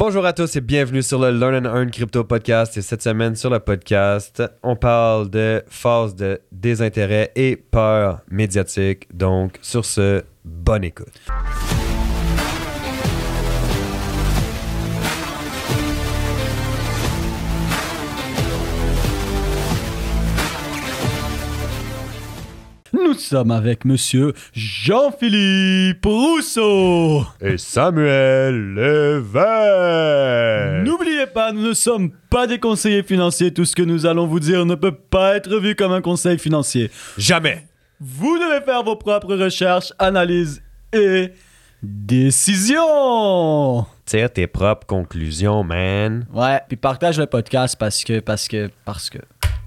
Bonjour à tous et bienvenue sur le Learn and Earn Crypto Podcast. Et cette semaine sur le podcast, on parle de phase de désintérêt et peur médiatique. Donc, sur ce, bonne écoute. Nous sommes avec monsieur Jean-Philippe Rousseau. Et Samuel Lévesque. N'oubliez pas, nous ne sommes pas des conseillers financiers. Tout ce que nous allons vous dire ne peut pas être vu comme un conseil financier. Jamais. Vous devez faire vos propres recherches, analyses et décisions. Tire tes propres conclusions, man. Ouais, puis partage le podcast parce que, parce que, parce que,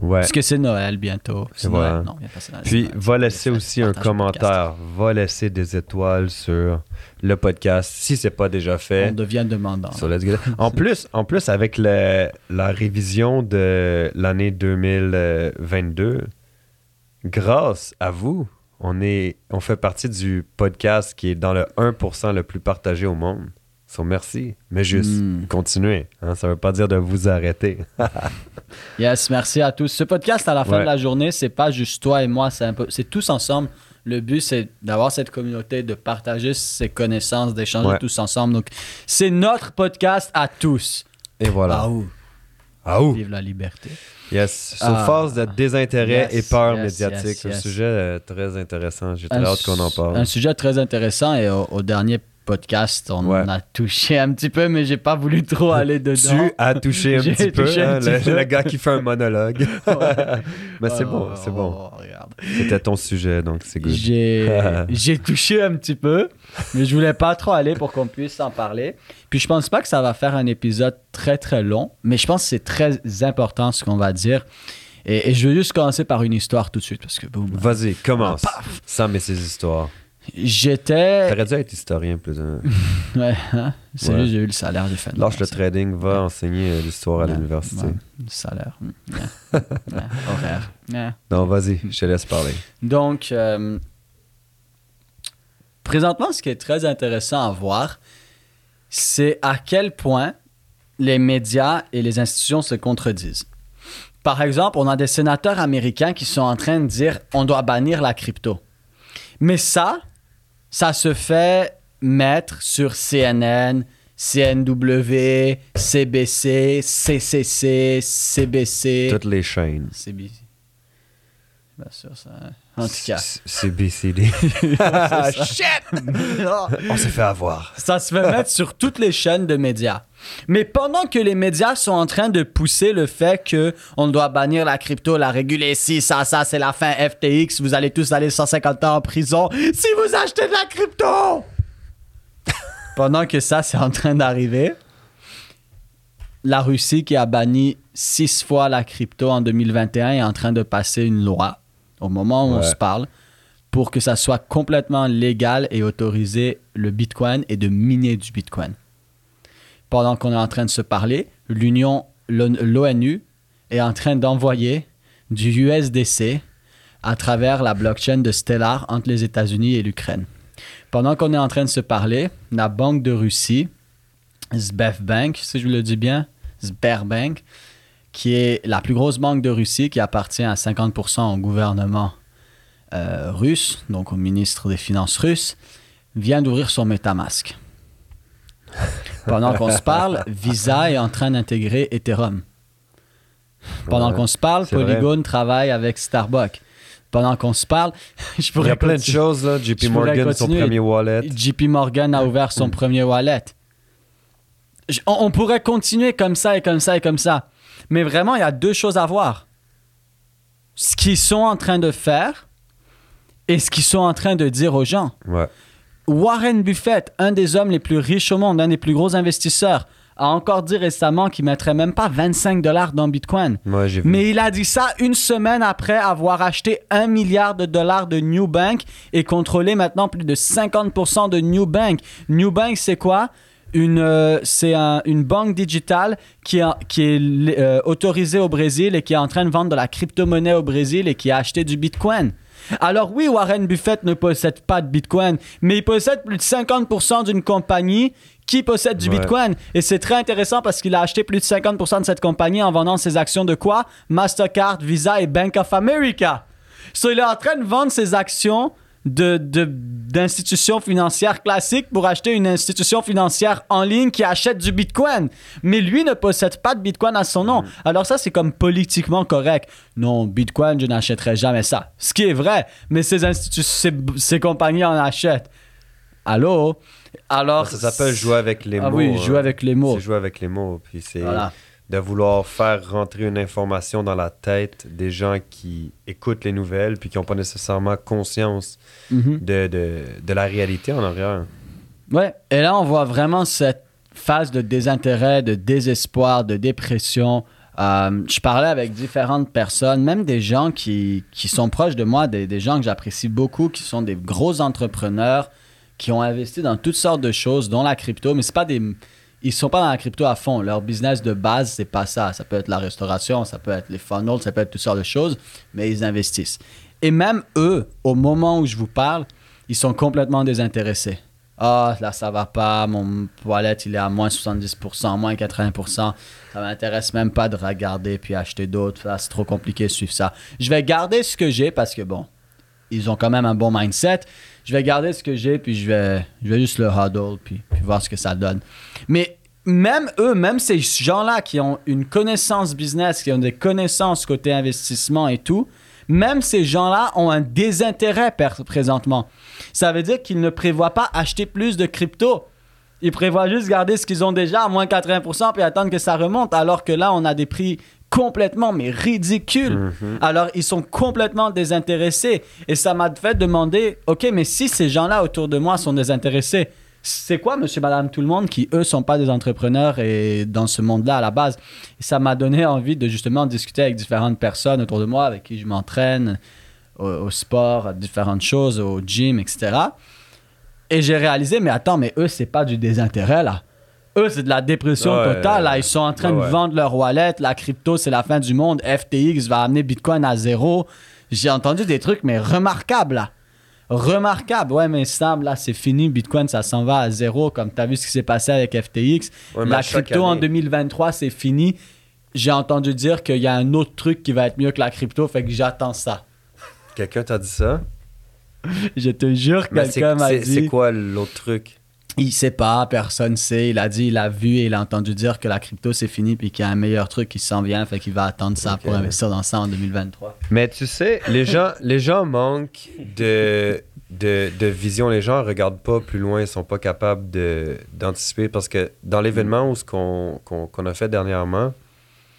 Ouais. parce que c'est Noël bientôt. C'est. Noël. Non, Puis, Noël. va laisser aussi un commentaire. Va laisser des étoiles sur le podcast si c'est pas déjà fait. On devient demandant. sur Let's Get It. En plus, en plus avec le- la révision de l'année 2022, grâce à vous, on, est, on fait partie du podcast qui est dans le 1% le plus partagé au monde. So, merci. Mais juste, Mm. continuez. hein. ça veut pas dire de vous arrêter. Yes, merci à tous. Ce podcast, à la fin Ouais. de la journée, c'est pas juste toi et moi, c'est tous ensemble. Le but, c'est d'avoir cette communauté, de partager ses connaissances, d'échanger Ouais. tous ensemble. Donc, c'est notre podcast à tous. Et voilà. Ah, ouh. Ah, ouh. Vive la liberté. Yes. Sur Ah. phase de désintérêt Yes, et peur yes, médiatique. yes, Un sujet euh, très intéressant. J'ai très hâte qu'on en parle. Un sujet très intéressant et au, au dernier podcast, on Ouais. a touché un petit peu, mais j'ai pas voulu trop aller dedans. Tu as touché un petit peu, touché un hein, petit le, peu. le gars qui fait un monologue. Mais c'est bon, oh, c'est bon. oh. C'était ton sujet, donc c'est good. J'ai touché un petit peu, mais je voulais pas trop aller pour qu'on puisse en parler. Puis je pense pas que ça va faire un épisode très très long, mais je pense que c'est très important ce qu'on va dire. Et, et je veux juste commencer par une histoire tout de suite parce que boum. Vas-y, commence. Sam et ses histoires. J'étais. T'aurais dû être historien plus. Hein. Ouais, hein? C'est Ouais. j'ai eu le salaire, j'ai fait. Lâche le trading, va enseigner euh, l'histoire à l'université. ouais, le salaire. mm, ouais, ouais, horaire. ouais. Non, vas-y, je te laisse parler. Donc, euh, présentement, ce qui est très intéressant à voir, c'est à quel point les médias et les institutions se contredisent. Par exemple, on a des sénateurs américains qui sont en train de dire on doit bannir la crypto. Mais ça, ça se fait mettre sur CNN, CNW, CBC, CCC, CBC. Toutes les chaînes. CBC. Bien sûr, ça. En tout cas. C- CBCD. Ah, Shit! On s'est fait avoir. Ça se fait mettre sur toutes les chaînes de médias. Mais pendant que les médias sont en train de pousser le fait que on doit bannir la crypto, la réguler, si ça, ça, c'est la fin FTX, vous allez tous aller 150 ans en prison si vous achetez de la crypto! pendant que ça, c'est en train d'arriver, la Russie qui a banni six fois la crypto en 2021 est en train de passer une loi au moment où on se parle pour que ça soit complètement légal et autorisé le Bitcoin et de miner du Bitcoin. Pendant qu'on est en train de se parler, l'Union, l'ON- l'ONU est en train d'envoyer du USDC à travers la blockchain de Stellar entre les États-Unis et l'Ukraine. Pendant qu'on est en train de se parler, la Banque de Russie, Sberbank, si je le dis bien, Sberbank, qui est la plus grosse banque de Russie, qui appartient à 50% au gouvernement euh, russe, donc au ministre des Finances russe, vient d'ouvrir son MetaMask. Pendant qu'on se parle, Visa est en train d'intégrer Ethereum. Pendant Ouais, qu'on se parle, vrai. Polygon travaille avec Starbucks. Pendant qu'on se parle, je Il y pourrais a plein de choses, là. JP Je pourrais Morgan, son premier wallet. JP Morgan a ouvert son premier wallet. Je- on, on pourrait continuer comme ça et comme ça et comme ça. Mais vraiment, il y a deux choses à voir. Ce qu'ils sont en train de faire et ce qu'ils sont en train de dire aux gens. Ouais. Warren Buffett, un des hommes les plus riches au monde, un des plus gros investisseurs, a encore dit récemment qu'il mettrait même pas 25 dollars dans Bitcoin. Vu. Mais il a dit ça une semaine après avoir acheté un milliard de dollars de New Bank et contrôlé maintenant plus de 50% de New Bank. New Bank, c'est quoi? Une, euh, c'est un- une banque digitale qui, est- qui est euh, autorisée au Brésil et qui est en train de vendre de la crypto-monnaie au Brésil et qui a acheté du Bitcoin. Alors oui, Warren Buffett ne possède pas de Bitcoin, mais il possède plus de 50% d'une compagnie qui possède du Ouais. Bitcoin. Et c'est très intéressant parce qu'il a acheté plus de 50% de cette compagnie en vendant ses actions de quoi? Mastercard, Visa et Bank of America. So, il est en train de vendre ses actions de, de- d'institutions financières classiques pour acheter une institution financière en ligne qui achète du Bitcoin. Mais lui ne possède pas de Bitcoin à son nom. Alors ça, c'est comme politiquement correct. Non, Bitcoin, je n'achèterai jamais ça. Ce qui est vrai, mais ces, ces, ces compagnies en achètent. Allô? Alors... Ça s'appelle jouer avec les Ah mots. oui, jouer hein. avec les mots. C'est jouer avec les mots. Puis c'est Voilà. De vouloir faire rentrer une information dans la tête des gens qui écoutent les nouvelles puis qui n'ont pas nécessairement conscience Mhm. de, de, de la réalité en arrière. Ouais, et là, on voit vraiment cette phase de désintérêt, de désespoir, de dépression. Euh, je parlais avec différentes personnes, même des gens qui, qui sont proches de moi, des, des gens que j'apprécie beaucoup, qui sont des gros entrepreneurs, qui ont investi dans toutes sortes de choses, dont la crypto, mais c'est pas des... Ils sont pas dans la crypto à fond. Leur business de base, c'est pas ça. Ça peut être la restauration, ça peut être les funnels, ça peut être toutes sortes de choses, mais ils investissent. Et même eux, au moment où je vous parle, ils sont complètement désintéressés. Ah, là, ça va pas. Mon wallet, il est à moins 70%, moins 80%. Ça m'intéresse même pas de regarder puis acheter d'autres. Là, c'est trop compliqué de suivre ça. Je vais garder ce que j'ai parce que, bon, ils ont quand même un bon mindset. Je vais garder ce que j'ai puis je vais, je vais juste le huddle puis, puis voir ce que ça donne. Mais même eux, même ces gens-là qui ont une connaissance business, qui ont des connaissances côté investissement et tout, même ces gens-là ont un désintérêt présentement. Ça veut dire qu'ils ne prévoient pas acheter plus de crypto. Ils prévoient juste garder ce qu'ils ont déjà à moins 80% puis attendre que ça remonte, alors que là, on a des prix complètement, mais ridicules. Alors, ils sont complètement désintéressés. Et ça m'a fait demander, OK, mais si ces gens-là autour de moi sont désintéressés, c'est quoi, monsieur, madame, tout le monde, qui, eux, sont pas des entrepreneurs et dans ce monde-là à la base? Et ça m'a donné envie de justement discuter avec différentes personnes autour de moi, avec qui je m'entraîne, au, au sport, à différentes choses, au gym, etc. Et j'ai réalisé, mais attends, mais eux, c'est pas du désintérêt, là. Eux, c'est de la dépression Ouais, totale. Là. Ils sont en train ouais, de ouais. vendre leur wallet. La crypto, c'est la fin du monde. FTX va amener Bitcoin à zéro. J'ai entendu des trucs, mais remarquables, là. Remarquables. Ouais, mais Sam, là, c'est fini. Bitcoin, ça s'en va à zéro. Comme tu as vu ce qui s'est passé avec FTX. La crypto en année- 2023, c'est fini. J'ai entendu dire qu'il y a un autre truc qui va être mieux que la crypto. Fait que j'attends ça. Quelqu'un t'a dit ça? Je te jure, quelqu'un m'a dit. c'est quoi l'autre truc? Il sait pas, personne sait. Il a dit, il a vu et il a entendu dire que la crypto c'est fini puis qu'il y a un meilleur truc qui s'en vient, fait qu'il va attendre ça pour investir dans ça en 2023. Mais tu sais, les gens, les gens manquent de, de, de vision. Les gens regardent pas plus loin, ils sont pas capables de- d'anticiper parce que dans l'événement où ce qu'on qu'on- qu'on a fait dernièrement,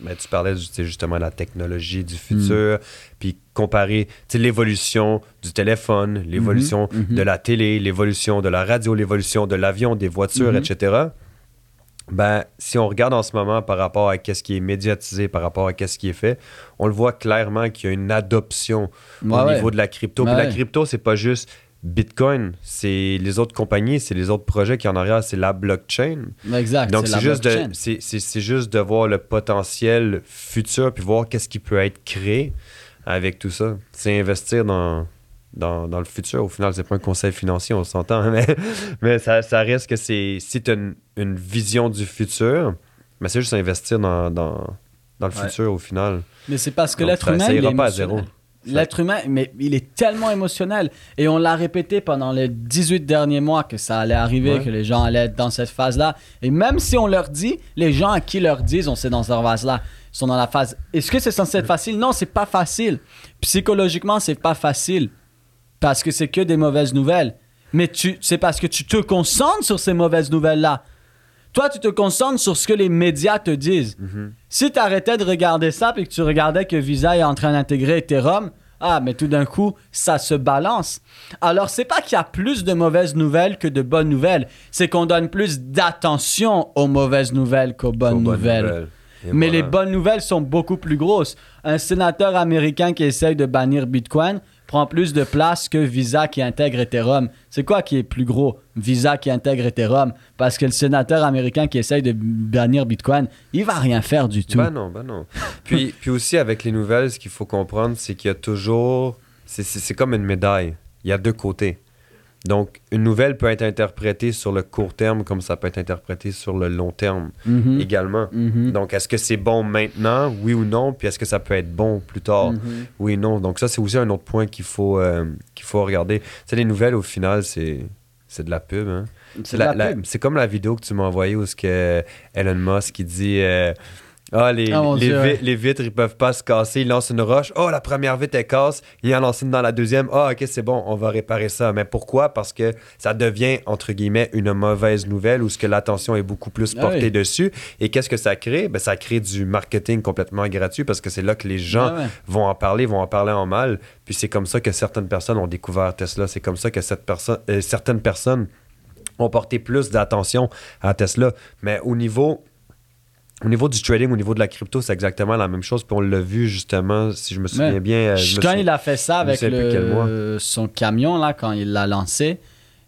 ben, tu parlais du- justement de la technologie du futur, puis comparer l'évolution du téléphone, l'évolution mhm. de la télé, l'évolution de la radio, l'évolution de l'avion, des voitures, Mhm. etc. Ben, si on regarde en ce moment par rapport à ce qui est médiatisé, par rapport à ce qui est fait, on le voit clairement qu'il y a une adoption Ouais, au ouais. niveau de la crypto. Puis Ouais, la crypto, c'est pas juste Bitcoin, c'est les autres compagnies, c'est les autres projets qui en arrière, c'est la blockchain. Exact. Donc c'est juste de blockchain. c'est juste de voir le potentiel futur puis voir qu'est-ce qui peut être créé avec tout ça. C'est investir dans dans, dans le futur. Au final, c'est pas un conseil financier, on s'entend, mais, mais ça, ça reste que c'est si tu as une, une vision du futur, mais c'est juste investir dans, dans, dans le Ouais. futur au final. Mais c'est parce que l'être humain. ça il ira pas à zéro. L'être humain, mais il est tellement émotionnel. Et on l'a répété pendant les 18 derniers mois que ça allait arriver, Ouais. que les gens allaient être dans cette phase-là. Et même si on leur dit, les gens à qui leur disent, on sait dans cette phase-là, sont dans la phase. Est-ce que c'est censé être facile? Non, c'est pas facile. Psychologiquement, c'est pas facile. Parce que c'est que des mauvaises nouvelles. Mais tu, c'est parce que tu te concentres sur ces mauvaises nouvelles-là. Toi, tu te concentres sur ce que les médias te disent. Si tu arrêtais de regarder ça et que tu regardais que Visa est en train d'intégrer Ethereum, ah, mais tout d'un coup, ça se balance. Alors, c'est pas qu'il y a plus de mauvaises nouvelles que de bonnes nouvelles. C'est qu'on donne plus d'attention aux mauvaises nouvelles qu'aux bonnes Aux bonnes nouvelles. nouvelles. Et Mais voilà. les bonnes nouvelles sont beaucoup plus grosses. Un sénateur américain qui essaye de bannir Bitcoin prend plus de place que Visa qui intègre Ethereum. C'est quoi qui est plus gros Visa qui intègre Ethereum? Parce que le sénateur américain qui essaye de bannir Bitcoin, il va rien faire du tout. Ben non, ben non. Puis, puis aussi, avec les nouvelles, ce qu'il faut comprendre, c'est qu'il y a toujours. c'est comme une médaille. Il y a deux côtés. Donc, une nouvelle peut être interprétée sur le court terme comme ça peut être interprété sur le long terme Mhm. également. Mhm. Donc, est-ce que c'est bon maintenant, oui ou non? Puis est-ce que ça peut être bon plus tard, Mhm. oui ou non? Donc, ça, c'est aussi un autre point qu'il faut, euh, qu'il faut regarder. Tu sais, les nouvelles, au final, c'est, c'est de la pub. Hein? C'est la- pub. c'est comme la vidéo que tu m'as envoyée où ce que Elon Musk qui dit euh, Ah, les, Ah, les, Dieu, vi- ouais. les vitres, ils peuvent pas se casser. Il lance une roche. Oh, la première vitre, elle casse. Il en lance une dans la deuxième. Ah, ok, c'est bon, on va réparer ça. Mais pourquoi? Parce que ça devient, entre guillemets, une mauvaise nouvelle où ce que l'attention est beaucoup plus Ah portée oui. dessus. Et qu'est-ce que ça crée? Ben, Ça crée du marketing complètement gratuit parce que c'est là que les gens ouais. vont en parler, vont en parler en mal. Puis c'est comme ça que certaines personnes ont découvert Tesla. C'est comme ça que cette perso- euh, certaines personnes ont porté plus d'attention à Tesla. Mais au niveau, au niveau du trading, au niveau de la crypto, c'est exactement la même chose. Puis on l'a vu justement, si je me souviens Ouais. bien. euh, me quand il a fait ça avec le, son camion, là, quand il l'a lancé,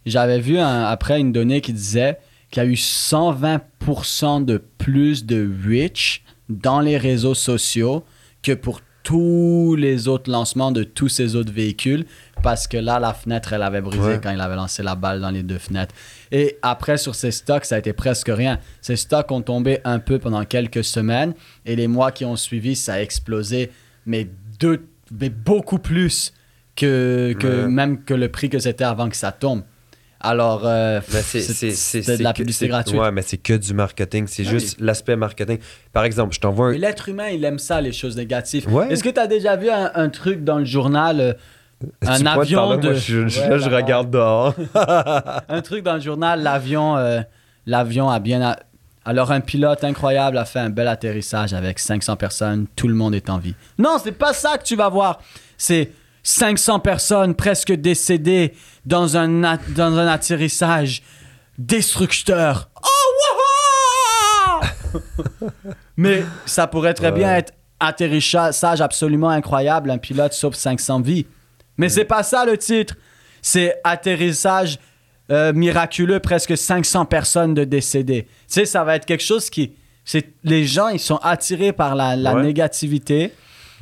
j'avais vu un- après une donnée qui disait qu'il y a eu 120% de plus de reach dans les réseaux sociaux que pour tous les autres lancements de tous ces autres véhicules parce que là, la fenêtre, elle avait brisé Ouais. quand il avait lancé la balle dans les deux fenêtres. Et après, sur ces stocks, ça a été presque rien. Ces stocks ont tombé un peu pendant quelques semaines et les mois qui ont suivi, ça a explosé, mais, deux, mais beaucoup plus que, que Ouais. même que le prix que c'était avant que ça tombe. Alors, euh, c'est- de la publicité gratuite. Ouais, mais c'est que du marketing. C'est juste l'aspect marketing. Par exemple, je t'envoie un. L'être humain, il aime ça, les choses négatives. Ouais. Est-ce que tu as déjà vu un, un truc dans le journal, euh, un avion de... moi, je, je- Ouais, là, je regarde dehors. un truc dans le journal, l'avion, euh, l'avion a bien. a- Alors un pilote incroyable a fait un bel atterrissage avec 500 personnes, tout le monde est en vie. Non, c'est pas ça que tu vas voir. C'est 500 personnes presque décédées dans un a- dans un atterrissage destructeur. Oh wouhou! Mais ça pourrait très bien être atterrissage absolument incroyable, un pilote sauve 500 vies. Mais c'est pas ça le titre. C'est atterrissage euh, miraculeux, presque 500 personnes de décédées. Tu sais, ça va être quelque chose qui... C'est, les gens, ils sont attirés par la, la Ouais. négativité.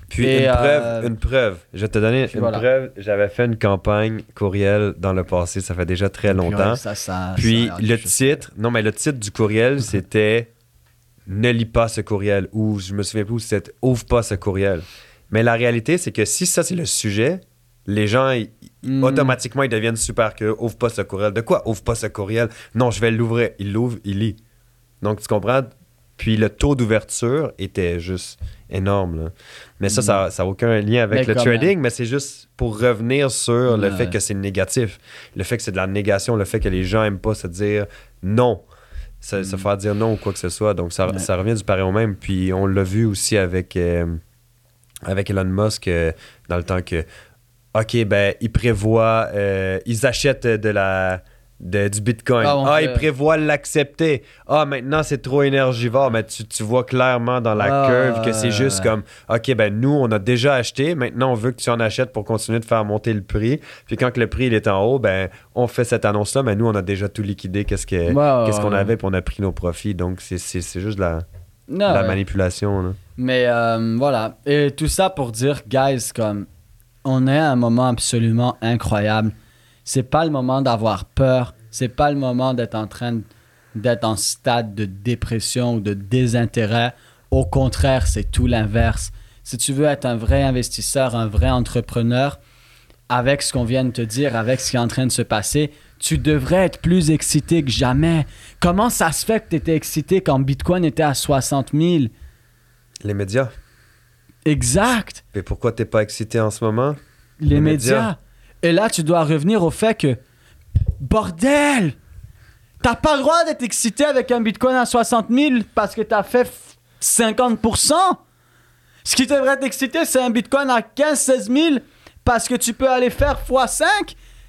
Puis Et, une preuve, euh, une preuve. Je vais te donner puis une voilà. preuve. J'avais fait une campagne courriel dans le passé, ça fait déjà très Puis, longtemps. ouais, ça, ça- Puis ça le titre, non mais le titre du courriel c'était ne lis pas ce courriel ou je me souviens plus c'était ouvre pas ce courriel. Mais la réalité c'est que si ça c'est le sujet, les gens ils- Hmm. automatiquement ils deviennent super que ouvre pas ce courriel. De quoi ouvre pas ce courriel? Non, je vais l'ouvrir. Il l'ouvre, il lit. Donc tu comprends? Puis le taux d'ouverture était juste énorme. là. Mais ça, ça n'a aucun lien avec Hmm. Mais le trading, mais c'est juste pour revenir sur le fait que c'est négatif. Le fait que c'est de la négation, le fait que les gens n'aiment pas se dire non. Se, se faire dire non ou quoi que ce soit. Donc ça, Hmm. Revient du pareil au même. Puis on l'a vu aussi avec, euh, avec Elon Musk euh, dans le temps que, OK, ben, ils prévoient, euh, ils achètent de la. de- du Bitcoin. Ah, Ah, ils prévoient l'accepter. Ah, maintenant, c'est trop énergivore. Mais tu, tu vois clairement dans la Ah, curve que c'est juste comme, OK, ben, nous, on a déjà acheté. Maintenant, on veut que tu en achètes pour continuer de faire monter le prix. Puis quand que le prix il est en haut, ben, on fait cette annonce-là. Mais nous, on a déjà tout liquidé. Qu'est-ce qu'on ouais. avait, puis on a pris nos profits. Donc, c'est- juste de la, Non, de la ouais. manipulation. là. Mais euh, voilà. Et tout ça pour dire, guys, comme on est à un moment absolument incroyable. C'est pas le moment d'avoir peur. C'est pas le moment d'être en train d'être en stade de dépression ou de désintérêt. Au contraire, c'est tout l'inverse. Si tu veux être un vrai investisseur, un vrai entrepreneur, avec ce qu'on vient de te dire, avec ce qui est en train de se passer, tu devrais être plus excité que jamais. Comment ça se fait que tu étais excité quand Bitcoin était à 60 000? Les médias. Exact. Et pourquoi t'es pas excité en ce moment? Les, Les médias. médias. Et là, tu dois revenir au fait que, bordel, t'as pas le droit d'être excité avec un Bitcoin à 60 000 parce que t'as fait f- 50%. Ce qui devrait t'exciter, c'est un Bitcoin à 15-16 000 parce que tu peux aller faire x5.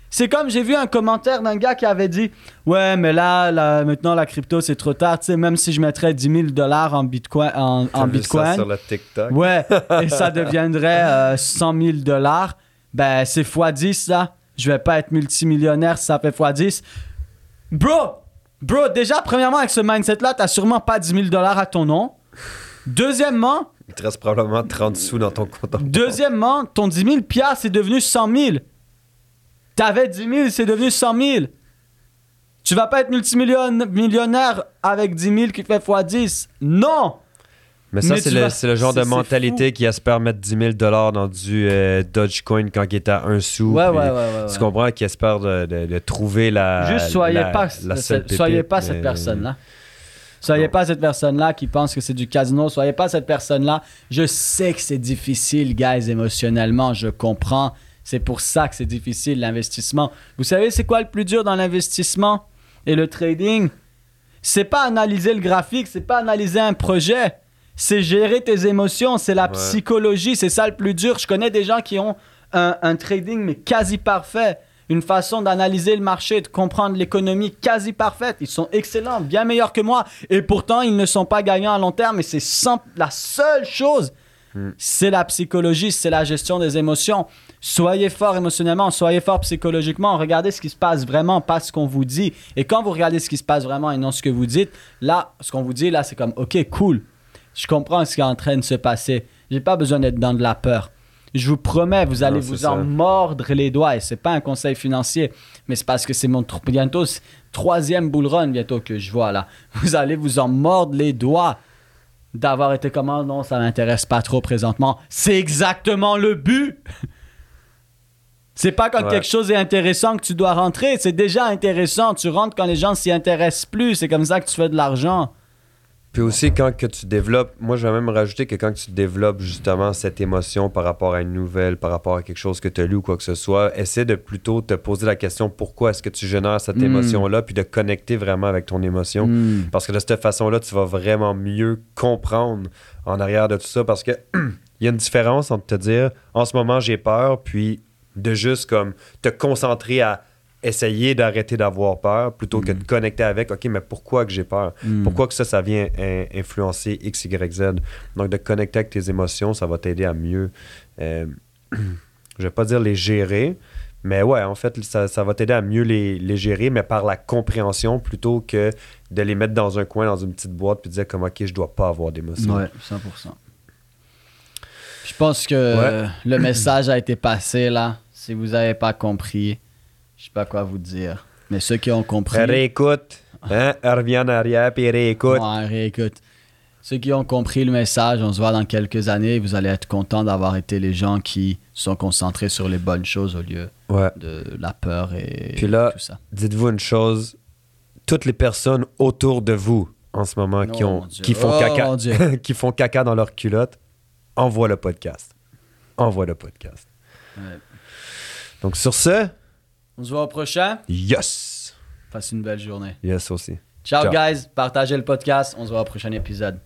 C'est comme j'ai vu un commentaire d'un gars qui avait dit Ouais, mais là, là, maintenant la crypto c'est trop tard. Tu sais, même si je mettrais 10 000 dollars en Bitcoin, en, en vu ça Bitcoin sur le TikTok? Ouais, et ça deviendrait euh, 100 000 dollars. Ben, c'est x10 là. Je vais pas être multimillionnaire si ça fait x10. Bro, bro, déjà, premièrement, avec ce mindset-là, t'as sûrement pas 10 000 dollars à ton nom. Deuxièmement, Il te reste probablement 30 sous dans ton compte. deuxièmement, ton 10 000 piastres est devenu 100 000. T'avais 10 000, c'est devenu 100 000. Tu vas pas être multimillionnaire avec 10 000 qui fait x10. Non! Mais ça, c'est le, vas- c'est le genre de mentalité qui espère mettre 10 000 dans du euh, Dogecoin quand il est à un sou. Ouais, ouais, ouais, ouais, Tu comprends? Qui espère de, de- de trouver la. Juste soyez la- pas, la soyez pas cette mais- personne-là. Soyez Non. pas cette personne-là qui pense que c'est du casino. Soyez pas cette personne-là. Je sais que c'est difficile, guys, émotionnellement. Je comprends. C'est pour ça que c'est difficile, l'investissement. Vous savez, c'est quoi le plus dur dans l'investissement et le trading? C'est pas analyser le graphique, c'est pas analyser un projet. C'est gérer tes émotions, c'est la Ouais. psychologie, c'est ça le plus dur. Je connais des gens qui ont un, un trading mais quasi parfait, une façon d'analyser le marché, de comprendre l'économie quasi parfaite. Ils sont excellents, bien meilleurs que moi, et pourtant ils ne sont pas gagnants à long terme. Et c'est la seule chose, c'est la psychologie, c'est la gestion des émotions. Soyez fort émotionnellement, soyez fort psychologiquement. Regardez ce qui se passe vraiment, pas ce qu'on vous dit. Et quand vous regardez ce qui se passe vraiment et non ce que vous dites, là, ce qu'on vous dit, là, c'est comme, ok, cool. Je comprends ce qui est en train de se passer. J'ai pas besoin d'être dans de la peur. Je vous promets, vous allez Non, vous ça. en mordre les doigts. Et c'est pas un conseil financier, mais c'est parce que c'est mon bientôt troisième bull run bientôt que je vois là. Vous allez vous en mordre les doigts d'avoir été comment? Non, ça m'intéresse pas trop présentement. C'est exactement le but. C'est pas quand Ouais. quelque chose est intéressant que tu dois rentrer. C'est déjà intéressant. Tu rentres quand les gens s'y intéressent plus. C'est comme ça que tu fais de l'argent. Puis aussi, quand que tu développes, moi je vais même rajouter que quand tu développes justement cette émotion par rapport à une nouvelle, par rapport à quelque chose que tu as lu ou quoi que ce soit, essaie de plutôt te poser la question pourquoi est-ce que tu génères cette Mm. émotion-là, puis de connecter vraiment avec ton émotion. Hmm. Parce que de cette façon-là, tu vas vraiment mieux comprendre en arrière de tout ça. Parce que il y a une différence entre te dire en ce moment j'ai peur, puis de juste comme te concentrer à essayer d'arrêter d'avoir peur plutôt que de connecter avec OK, mais pourquoi que j'ai peur? Hmm. Pourquoi que ça, ça vient in- influencer X, Y, Z? Donc de connecter avec tes émotions, ça va t'aider à mieux. euh, je vais pas dire les gérer. Mais ouais, en fait, ça, ça va t'aider à mieux les, les gérer, mais par la compréhension plutôt que de les mettre dans un coin, dans une petite boîte, puis de dire comme, OK, je dois pas avoir d'émotion. Ouais, 100%. Je pense que le message a été passé là. Si vous n'avez pas compris, je sais pas quoi vous dire. Mais ceux qui ont compris, Réécoute, hein? reviens en arrière, puis réécoute. Ouais, réécoute. Ceux qui ont compris le message, on se voit dans quelques années. Vous allez être contents d'avoir été les gens qui sont concentrés sur les bonnes choses au lieu Ouais. de la peur et Puis là, tout ça. Dites-vous une chose, toutes les personnes autour de vous en ce moment qui, ont, qui, font Oh, caca, qui font caca dans leur culotte, envoie le podcast. Envoie le podcast. Ouais. Donc sur ce, On se voit au prochain. yes! Passe une belle journée. Yes aussi. Ciao, Ciao. guys. Partagez le podcast. On se voit au prochain épisode.